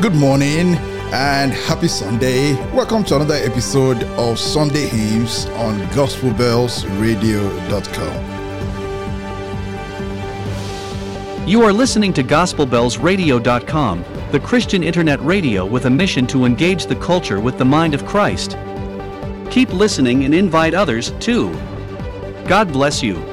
Good morning and happy Sunday. Welcome to another episode of Sunday Hymns on GospelBellsRadio.com. You are listening to GospelBellsRadio.com, the Christian internet radio with a mission to engage the culture with the mind of Christ. Keep listening and invite others too. God bless you.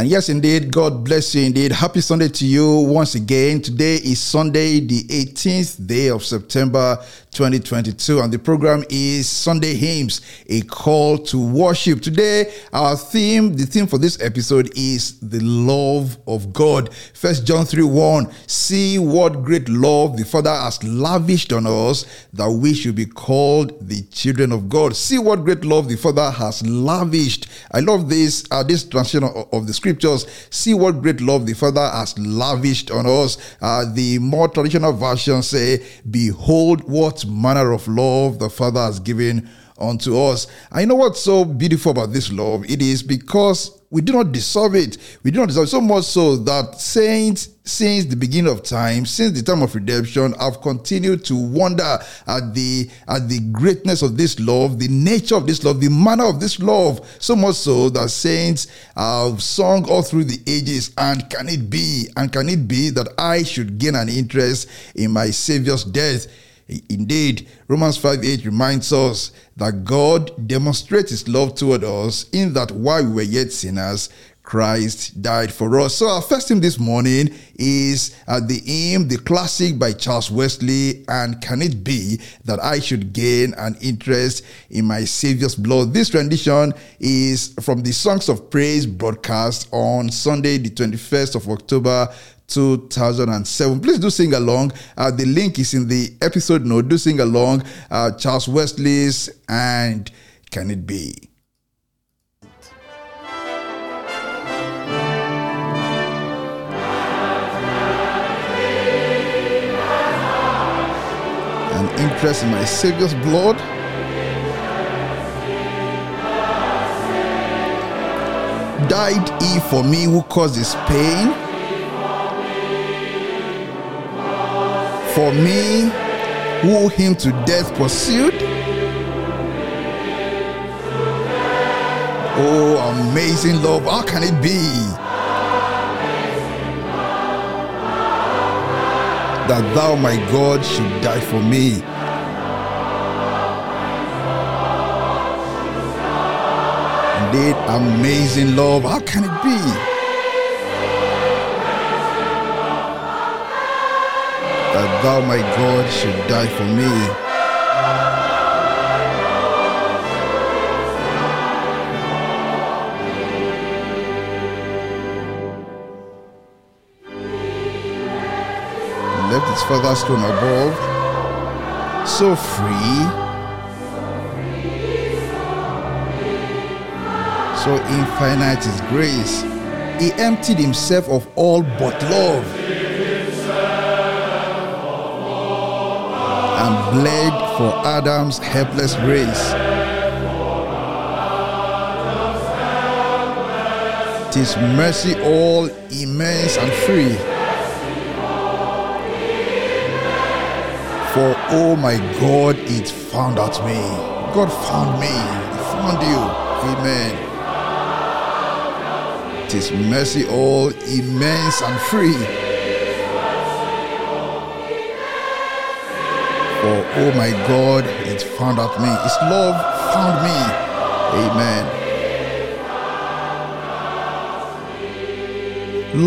And yes, indeed, God bless you indeed. Happy Sunday to you once again. Today is Sunday, the 18th day of September 2022, and the program is Sunday Hymns, a call to worship. Today, our theme, the theme for this episode is the love of God. First John 3 1. See what great love the Father has lavished on us that we should be called the children of God. See what great love the Father has lavished. I love this, uh, this translation of, of the scriptures. See what great love the Father has lavished on us. Uh, the more traditional versions say, Behold what manner of love the Father has given unto us. I know what's so beautiful about this love. It is because we do not deserve it. We do not deserve it so much so that saints, since the beginning of time, since the time of redemption, have continued to wonder at the at the greatness of this love, the nature of this love, the manner of this love. So much so that saints have sung all through the ages. And can it be? And can it be that I should gain an interest in my Savior's death? Indeed, Romans 5 8 reminds us that God demonstrates his love toward us in that while we were yet sinners, Christ died for us. So our first hymn this morning is uh, the hymn, the classic by Charles Wesley, and can it be that I should gain an interest in my Savior's blood? This rendition is from the Songs of Praise broadcast on Sunday, the 21st of October 2007. Please do sing along. Uh, the link is in the episode note. Do sing along. Uh, Charles Wesley's and Can It Be? Interest in my Savior's blood. Died he for me who caused his pain? for me who him to death pursued? Oh, amazing love, how can it be that thou, my God, should die for me? Indeed, amazing love, how can it be? that thou, my God, should die for me. Throne above, so free, so infinite is grace. He emptied himself of all but love. And bled for Adam's helpless race. Tis mercy all immense and free. For oh my God, it found out me. God found me. He found you. Amen. Tis mercy all immense and free. For oh my God, it found out me. His love found me. Amen.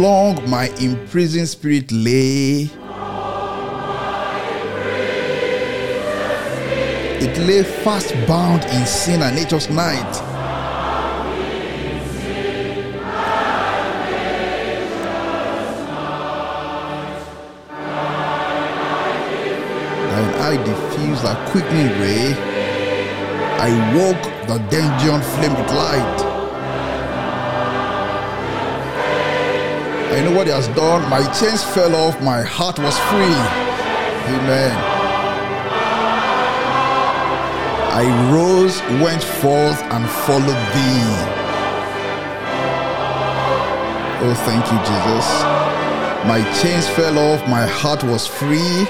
Long my imprisoned spirit lay. Lay fast bound in sin and nature's night. And I diffuse a quickening ray. I woke the dungeon flame with light. I know what he has done. My chains fell off. My heart was free. Amen. I rose, went forth, and followed thee. Oh, thank you, Jesus. My chains fell off, my heart was free.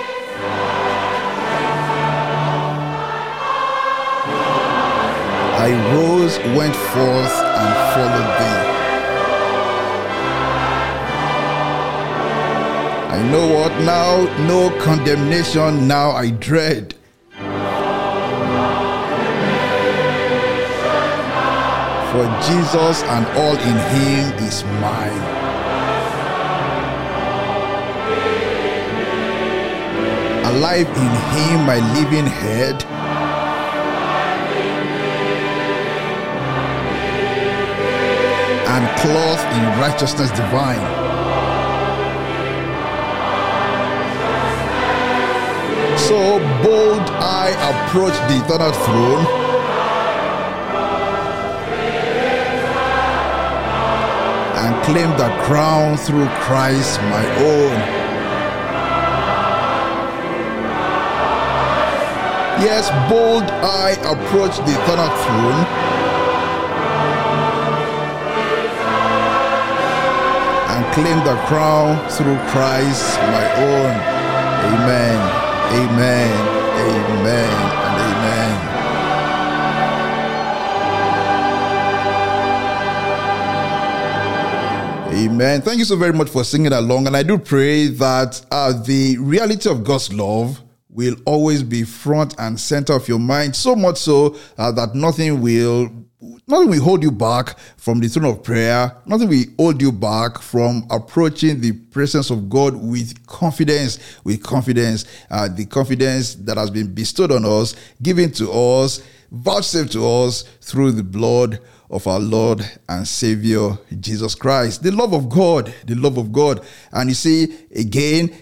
I rose, went forth, and followed thee. I know what now, no condemnation now I dread. For Jesus and all in him is mine. Alive in him, my living head. And clothed in righteousness divine. So bold I approach the eternal throne. Claim the crown through Christ my own. Yes, bold I approach the eternal throne. And claim the crown through Christ my own. Amen. Amen. Amen. Amen. Thank you so very much for singing along. And I do pray that uh, the reality of God's love will always be front and center of your mind, so much so uh, that nothing will nothing will hold you back from the throne of prayer. Nothing will hold you back from approaching the presence of God with confidence, with confidence, uh, the confidence that has been bestowed on us, given to us, vouchsafed to us through the blood of our Lord and Savior Jesus Christ. The love of God, the love of God. And you see, again,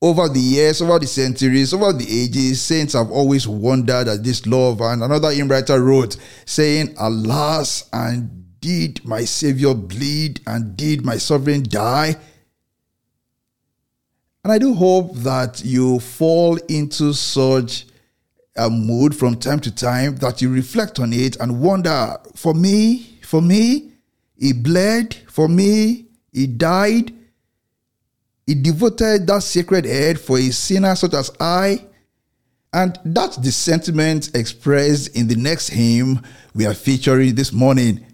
over the years, over the centuries, over the ages, saints have always wondered at this love. And another hymn writer wrote, saying, Alas, and did my Savior bleed, and did my sovereign die? And I do hope that you fall into such a mood from time to time that you reflect on it and wonder, for me, for me, he bled, for me, he died. He devoted that sacred head for a sinner such as I. And that's the sentiment expressed in the next hymn we are featuring this morning.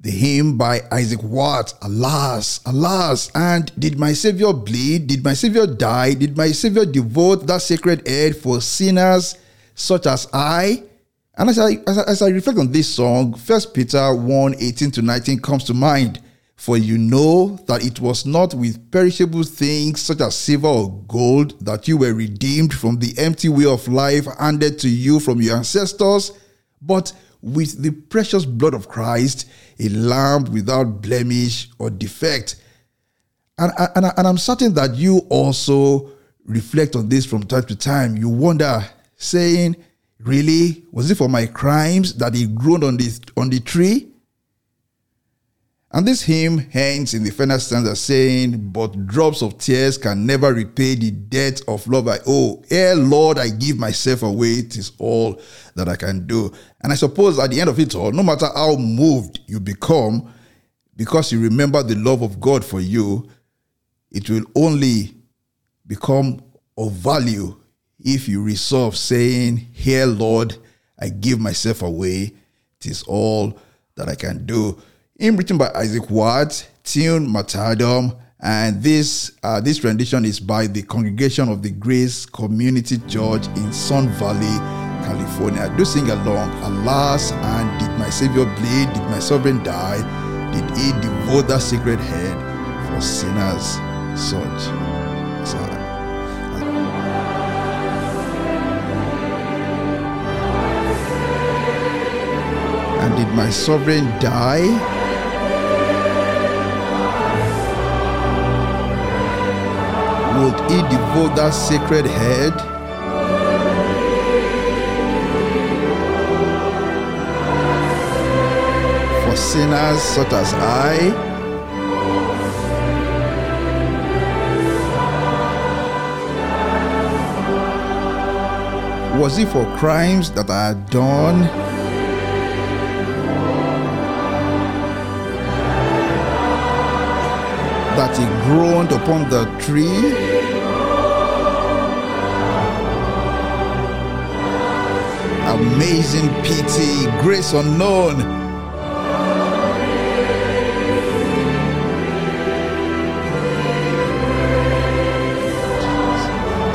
The hymn by Isaac Watts, Alas, Alas, and did my Savior bleed? Did my Savior die? Did my Savior devote that sacred head for sinners such as I? And as I, as I, as I reflect on this song, 1 Peter 1 18 to 19 comes to mind. For you know that it was not with perishable things such as silver or gold that you were redeemed from the empty way of life handed to you from your ancestors, but with the precious blood of Christ, a lamb without blemish or defect. And, and, and I'm certain that you also reflect on this from time to time. You wonder, saying, Really? Was it for my crimes that he groaned on the, on the tree? And this hymn ends in the final stanza saying, But drops of tears can never repay the debt of love I owe. Ere Lord, I give myself away, it is all that I can do. And I suppose at the end of it all, no matter how moved you become, because you remember the love of God for you, it will only become of value if you resolve saying, Here, Lord, I give myself away, it is all that I can do. In written by Isaac Watts, tune Martyrdom, and this uh, this rendition is by the Congregation of the Grace Community Church in Sun Valley, California. Do sing along. Alas, and did my Savior bleed? Did my sovereign die? Did he devote that sacred head for sinners such as I? And did my sovereign die? would he devote that sacred head? For sinners such as I? Was it for crimes that I had done? That he groaned upon the tree? amazing pity, grace unknown.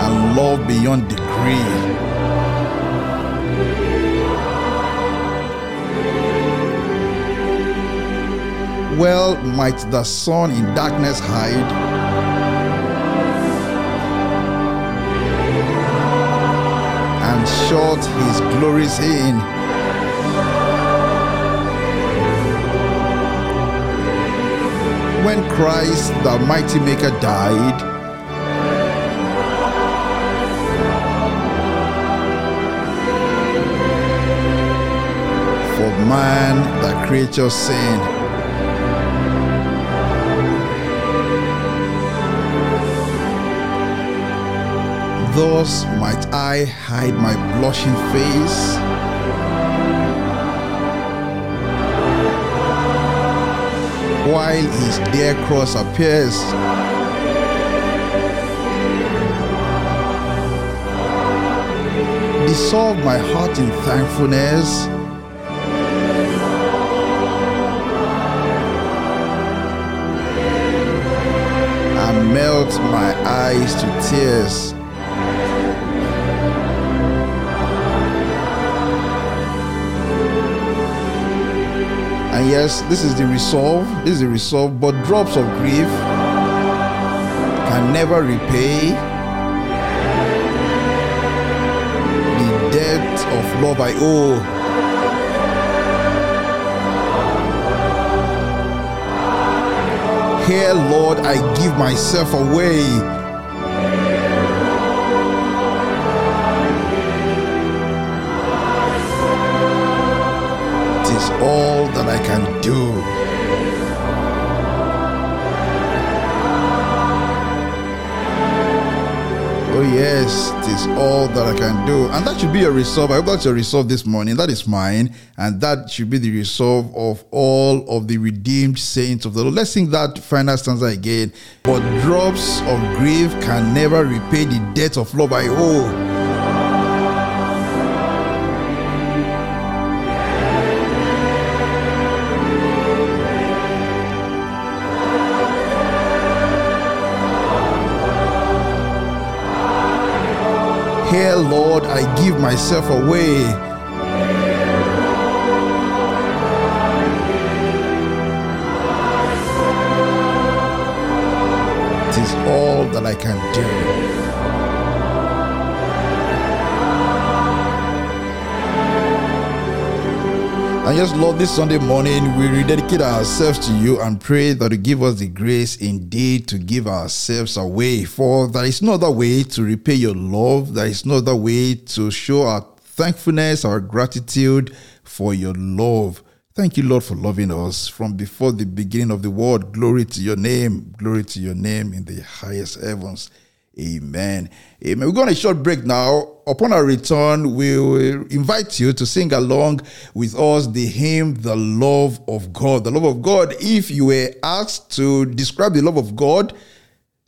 And love beyond degree. Well, might the sun in darkness hide? And shut his glories in. When Christ, the mighty Maker, died, for man, the creature sin. Thus might I hide my blushing face. While his dear cross appears. Dissolve my heart in thankfulness. And melt my eyes to tears. And yes, this is the resolve. This is the resolve. But drops of grief can never repay the debt of love I owe. Here, Lord, I give myself away. Is all that I can do. Oh, yes, it is all that I can do. And that should be your resolve. I hope that's your resolve this morning. That is mine. And that should be the resolve of all of the redeemed saints of the Lord. Let's sing that final stanza again. But drops of grief can never repay the debt of love I owe. Lord, I give myself away. It is all that I can do. And yes, Lord, this Sunday morning we rededicate ourselves to you and pray that you give us the grace indeed to give ourselves away. For there is no other way to repay your love, there is no other way to show our thankfulness, our gratitude for your love. Thank you, Lord, for loving us from before the beginning of the world. Glory to your name. Glory to your name in the highest heavens. Amen. Amen. We're going a short break now. Upon our return, we will invite you to sing along with us the hymn, The Love of God. The love of God. If you were asked to describe the love of God,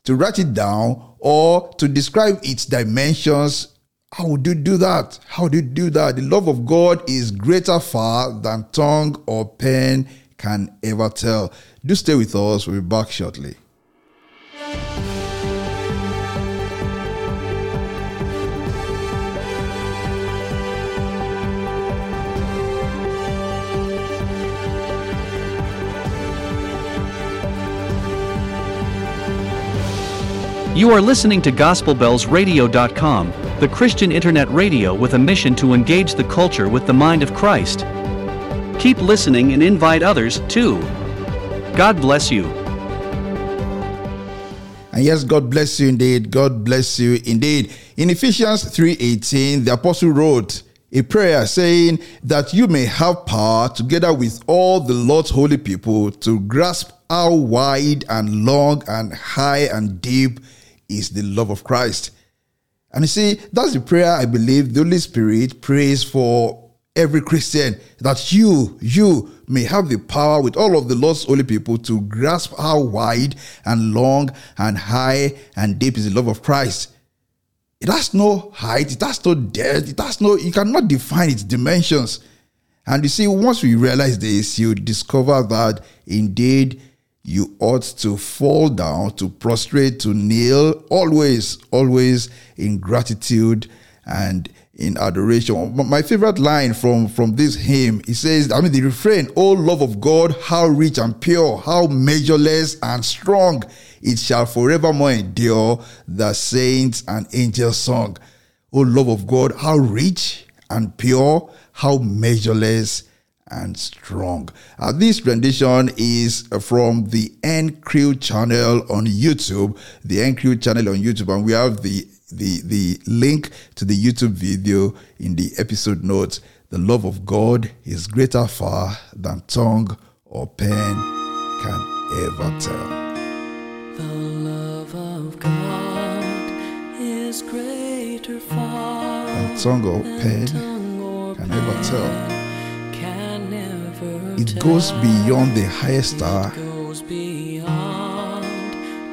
to write it down, or to describe its dimensions, how would you do that? How do you do that? The love of God is greater far than tongue or pen can ever tell. Do stay with us. We'll be back shortly. You are listening to GospelBellsRadio.com, the Christian internet radio with a mission to engage the culture with the mind of Christ. Keep listening and invite others too. God bless you. And yes, God bless you indeed. God bless you indeed. In Ephesians 3:18, the apostle wrote a prayer saying that you may have power together with all the Lord's holy people to grasp how wide and long and high and deep is the love of Christ. And you see, that's the prayer I believe the Holy Spirit prays for every Christian that you, you may have the power with all of the Lord's holy people to grasp how wide and long and high and deep is the love of Christ. It has no height, it has no depth, it has no, you cannot define its dimensions. And you see, once we realize this, you discover that indeed you ought to fall down, to prostrate, to kneel, always, always in gratitude and in adoration. My favorite line from, from this hymn, it says, I mean, the refrain, Oh, love of God, how rich and pure, how measureless and strong, it shall forevermore endure, the saints and angels song. Oh, love of God, how rich and pure, how measureless and strong. Uh, this rendition is from the N Crew channel on YouTube, the N Crew channel on YouTube, and we have the the the link to the YouTube video in the episode notes. The love of God is greater far than tongue or pen can ever tell. The love of God is greater far than tongue or pen can ever tell. It goes beyond the highest star goes beyond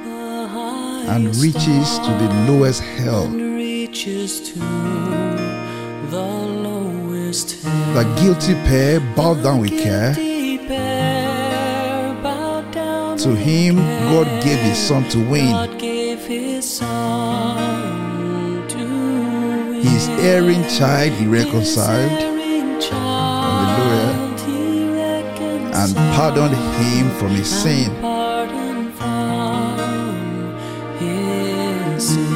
the highest and reaches to the lowest hell. and reaches to the lowest hell. The guilty pair bowed down with care. Deep air bowed down To him, God gave his son to win. God gave his son to win. His erring child he reconciled and pardoned him from his sin. Pardon from his sin.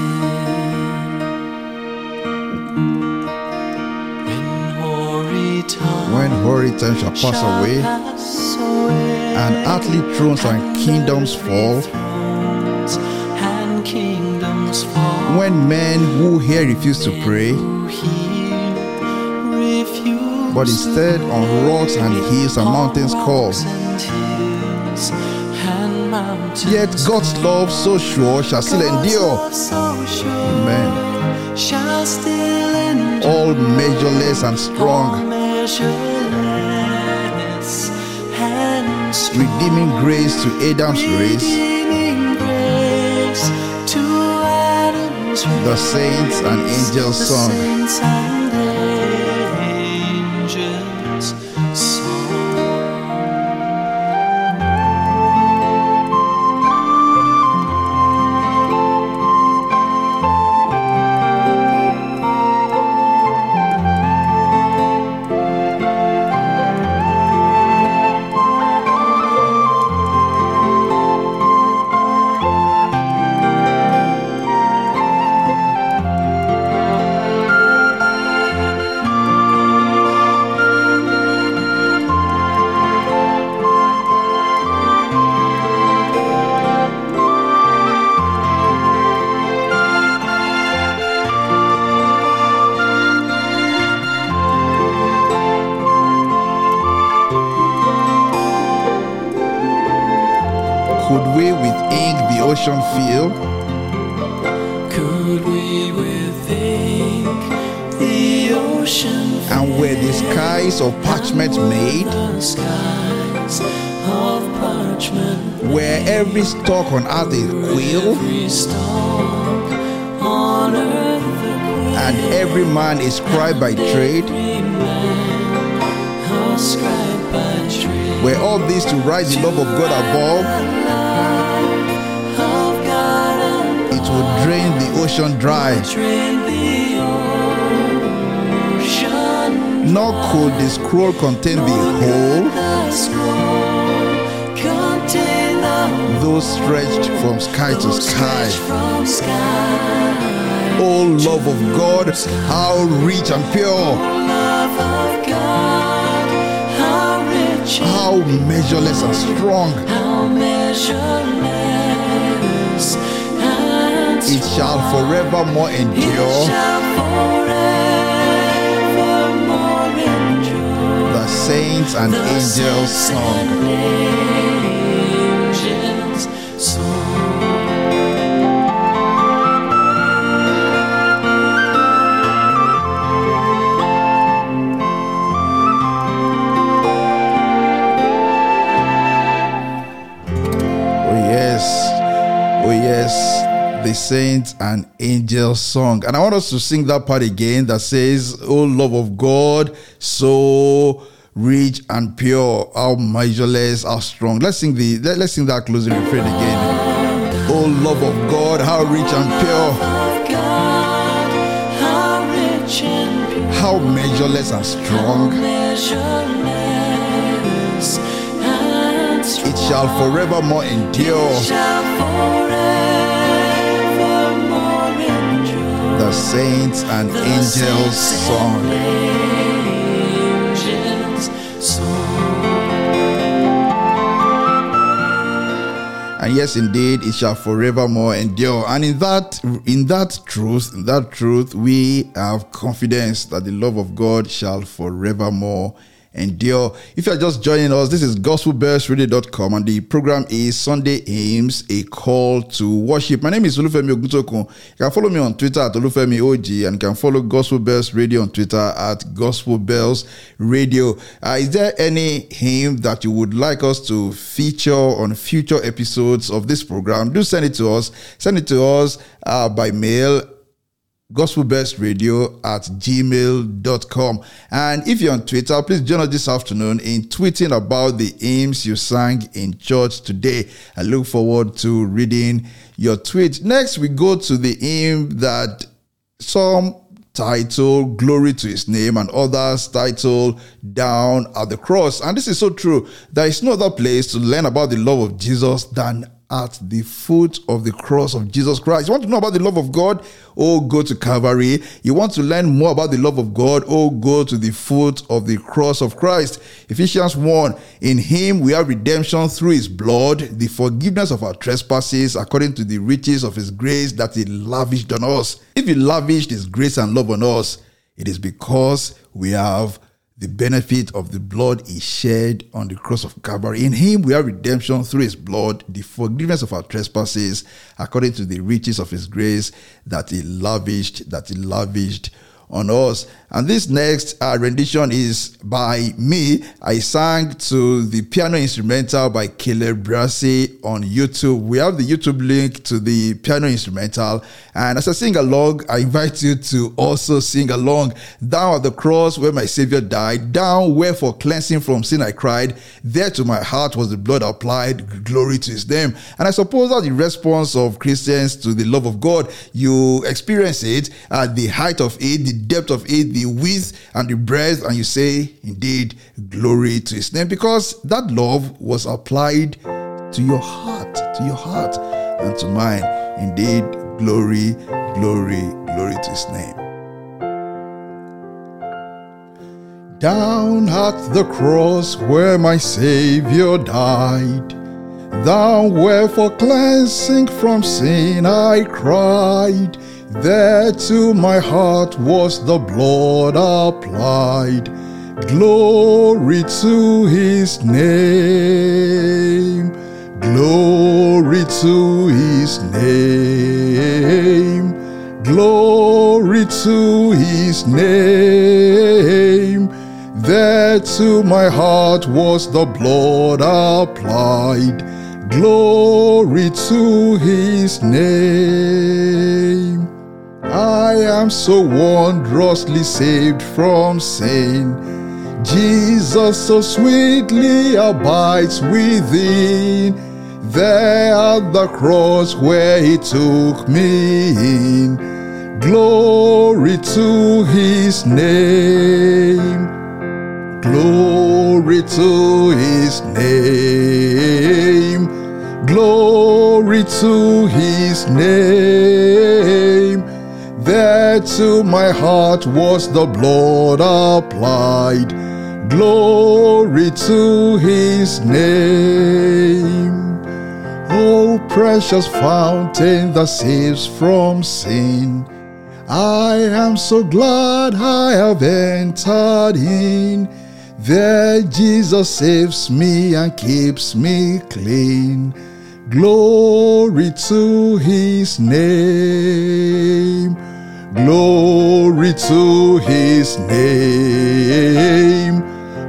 When hoary time When hoary time shall pass away, and earthly thrones and kingdoms fall, thrones and kingdoms fall. when men who here refuse to pray, Who hear, refuse but instead on rocks and hills and mountains call. rocks and hills and mountains Yet God's love so sure shall still endure. Amen. All measureless and strong, redeeming grace to Adam's race, the saints and angels The earth the queen and every man is scribe by trade, were all these to rise the love of God above, it would drain the ocean dry, nor could the scroll contain the whole, though stretched from sky to sky. from sky O love of God, how rich and pure, love of God how rich how measureless and strong, how measureless and it shall forevermore endure. shall forevermore endure. The saints and angels song. Yes, the saints and angels song. And I want us to sing that part again that says, Oh love of God, so rich and pure, how measureless, how strong. Let's sing the let, us sing that closing refrain again. Oh love of God, how rich and pure, how measureless and strong. It shall forevermore endure. The saints and The angels saints song. and angels song. And yes, indeed, it shall forevermore endure. And in that, in that truth, in that truth, we have confidence that the love of God shall forevermore endure. If you are just joining us, this is gospelbellsradio.com and the program is Sunday Hymns, a call to worship. My name is Olufemi Ogutokun. You can follow me on Twitter at Olufemi OG and you can follow Gospel Bells Radio on Twitter at Gospel Bells Radio. Uh, is there any hymn that you would like us to feature on future episodes of this program? Do send it to us. Send it to us uh, by mail gospelbellsradio at gmail.com and if you're on twitter please join us this afternoon in tweeting about the hymns you sang in church today. I look forward to reading your tweet next we go to the hymn that some title glory to his name and others title down at the cross. And this is so true there is no other place to learn about the love of jesus than at the foot of the cross of Jesus Christ. You want to know about the love of God? Oh, go to Calvary. You want to learn more about the love of God? Oh, go to the foot of the cross of Christ. Ephesians 1 In him we have redemption through his blood, the forgiveness of our trespasses, according to the riches of his grace that he lavished on us. If he lavished his grace and love on us, it is because we have the benefit of the blood is shed on the cross of Calvary. In him we have redemption through his blood, the forgiveness of our trespasses, according to the riches of his grace that he lavished, that he lavished on us. And this next uh, rendition is by me. I sang to the piano instrumental by Caleb Brassi on YouTube. We have the YouTube link to the piano instrumental. And as I sing along, I invite you to also sing along. Down at the cross where my Savior died, down where for cleansing from sin I cried, there to my heart was the blood applied. Glory to his name. And I suppose that the response of Christians to the love of God, you experience it at the height of it, depth of it, the width and the breadth, and you say, Indeed, glory to his name, because that love was applied to your heart, to your heart, and to mine. Indeed, glory, glory, glory to his name. Down at the cross where my Savior died, down where for cleansing from sin I cried, there to my heart was the blood applied. Glory to his name, glory to his name, glory to his name. There to my heart was the blood applied. Glory to his name. I am so wondrously saved from sin. Jesus so sweetly abides within. There at the cross where he took me in. Glory to his name. Glory to his name. Glory to his name. There to my heart was the blood applied. Glory to his name. Oh, precious fountain that saves from sin. I am so glad I have entered in. There Jesus saves me and keeps me clean. Glory to his name. Glory to his name.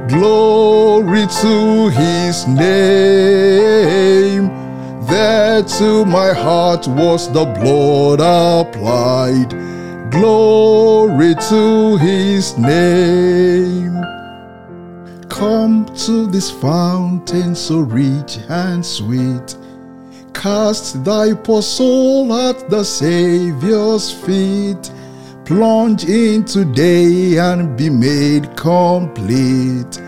Glory to his name. There to my heart was the blood applied. Glory to his name. Come to this fountain so rich and sweet. Cast thy poor soul at the Saviour's feet. Plunge in today and be made complete.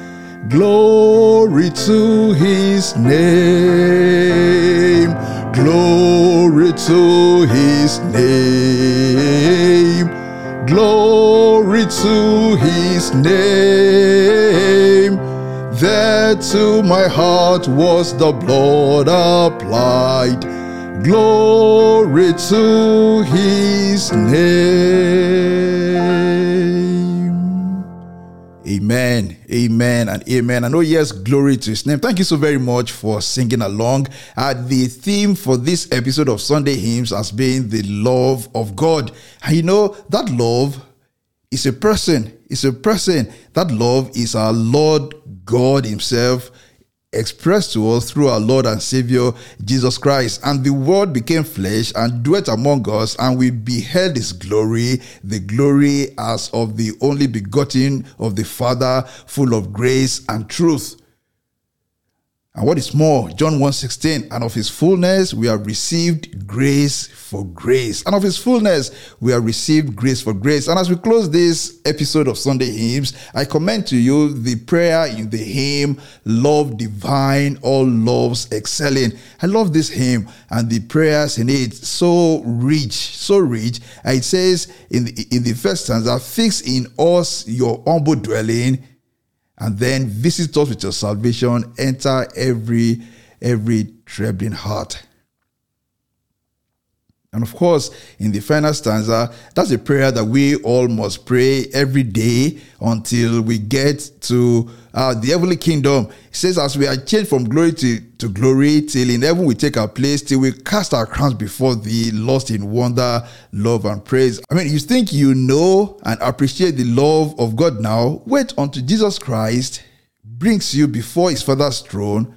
Glory to his name. Glory to his name. Glory to his name. There to my heart was the blood applied. Glory to his name. Amen, amen, and amen. And oh, yes, glory to his name. Thank you so very much for singing along. Uh, the theme for this episode of Sunday Hymns has been the love of God. And you know, that love is a person. It's a person. That love is our Lord God Himself expressed to us through our Lord and Savior Jesus Christ. And the Word became flesh and dwelt among us, and we beheld His glory, the glory as of the only begotten of the Father, full of grace and truth. And what is more, John 1:16, and of his fullness we have received grace for grace. And of his fullness we have received grace for grace. And as we close this episode of Sunday Hymns, I commend to you the prayer in the hymn, Love Divine, All Loves Excelling. I love this hymn and the prayers in it, so rich, so rich. It says in the, in the first stanza, fix in us your humble dwelling and then visit us with your salvation. Enter every every trembling heart and of course in the final stanza that's a prayer that we all must pray every day until we get to uh, the heavenly kingdom. It says as we are changed from glory to, to glory till in heaven we take our place till we cast our crowns before thee lost in wonder love and praise. I mean you think you know and appreciate the love of god now? Wait until jesus christ brings you before his father's throne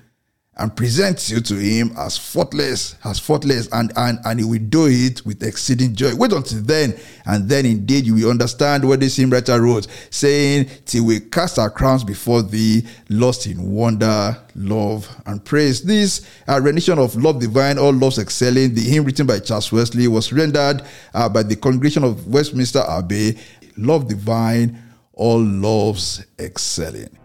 and presents you to him as faultless, as faultless, and, and, and he will do it with exceeding joy. Wait until then, and then indeed you will understand what this hymn writer wrote, saying, Till we cast our crowns before thee, lost in wonder, love, and praise. This uh, rendition of Love Divine, All Loves Excelling, the hymn written by Charles Wesley, was rendered uh, by the congregation of Westminster Abbey, Love Divine, All Loves Excelling.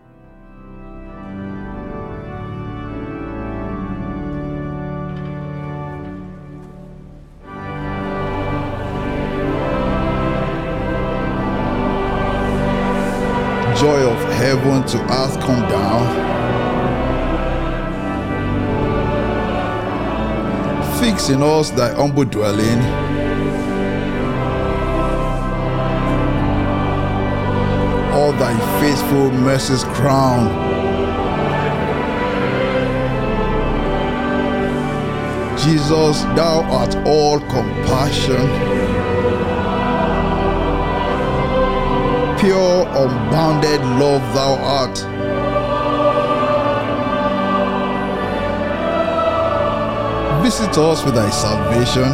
Heaven to earth come down. Fix in us thy humble dwelling. All thy faithful mercies crown. Jesus, thou art all compassion. Pure, unbounded love thou art. Visit us with thy salvation.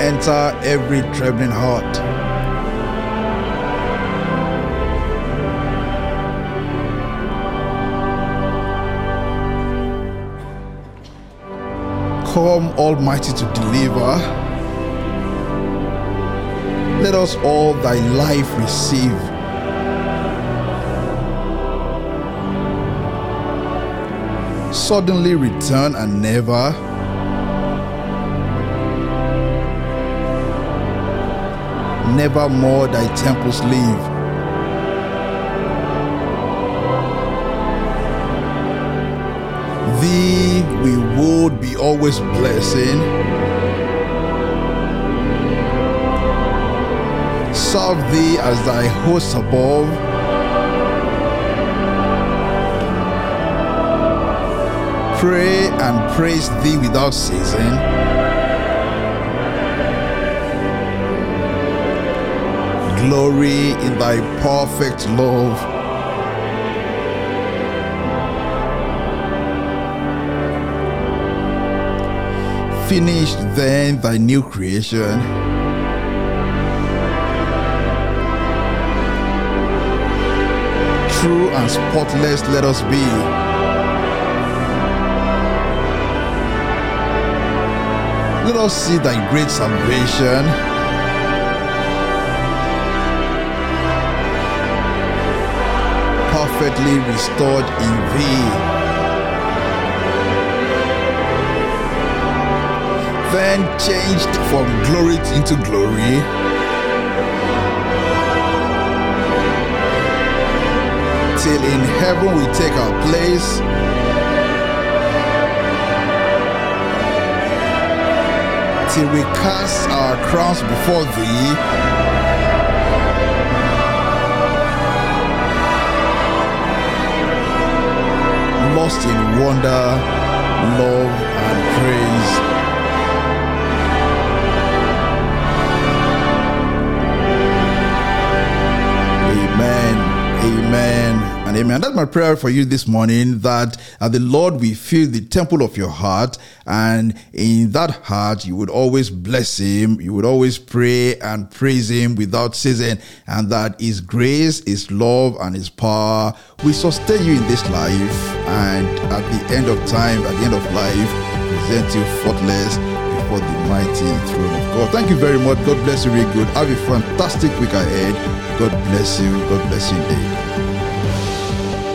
Enter every trembling heart. Come almighty to deliver. Let us all thy life receive. Suddenly return and never. Never more thy temples leave thee we would be always blessing. Serve thee as thy host above. Pray and praise thee without ceasing. Glory in thy perfect love finished then thy new creation. True and spotless let us be. Let us see thy great salvation. Perfectly restored in thee. Then changed from glory into glory. Till in heaven we take our place. Till we cast our crowns before thee. Lost in wonder, love, And amen. That's my prayer for you this morning that uh, the Lord will fill the temple of your heart. And in that heart, you would always bless Him. You would always pray and praise Him without ceasing. And that His grace, His love, and His power will sustain you in this life. And at the end of time, at the end of life, present you faultless before the mighty throne of God. Thank you very much. God bless you really good. Have a fantastic week ahead. God bless you. God bless you indeed.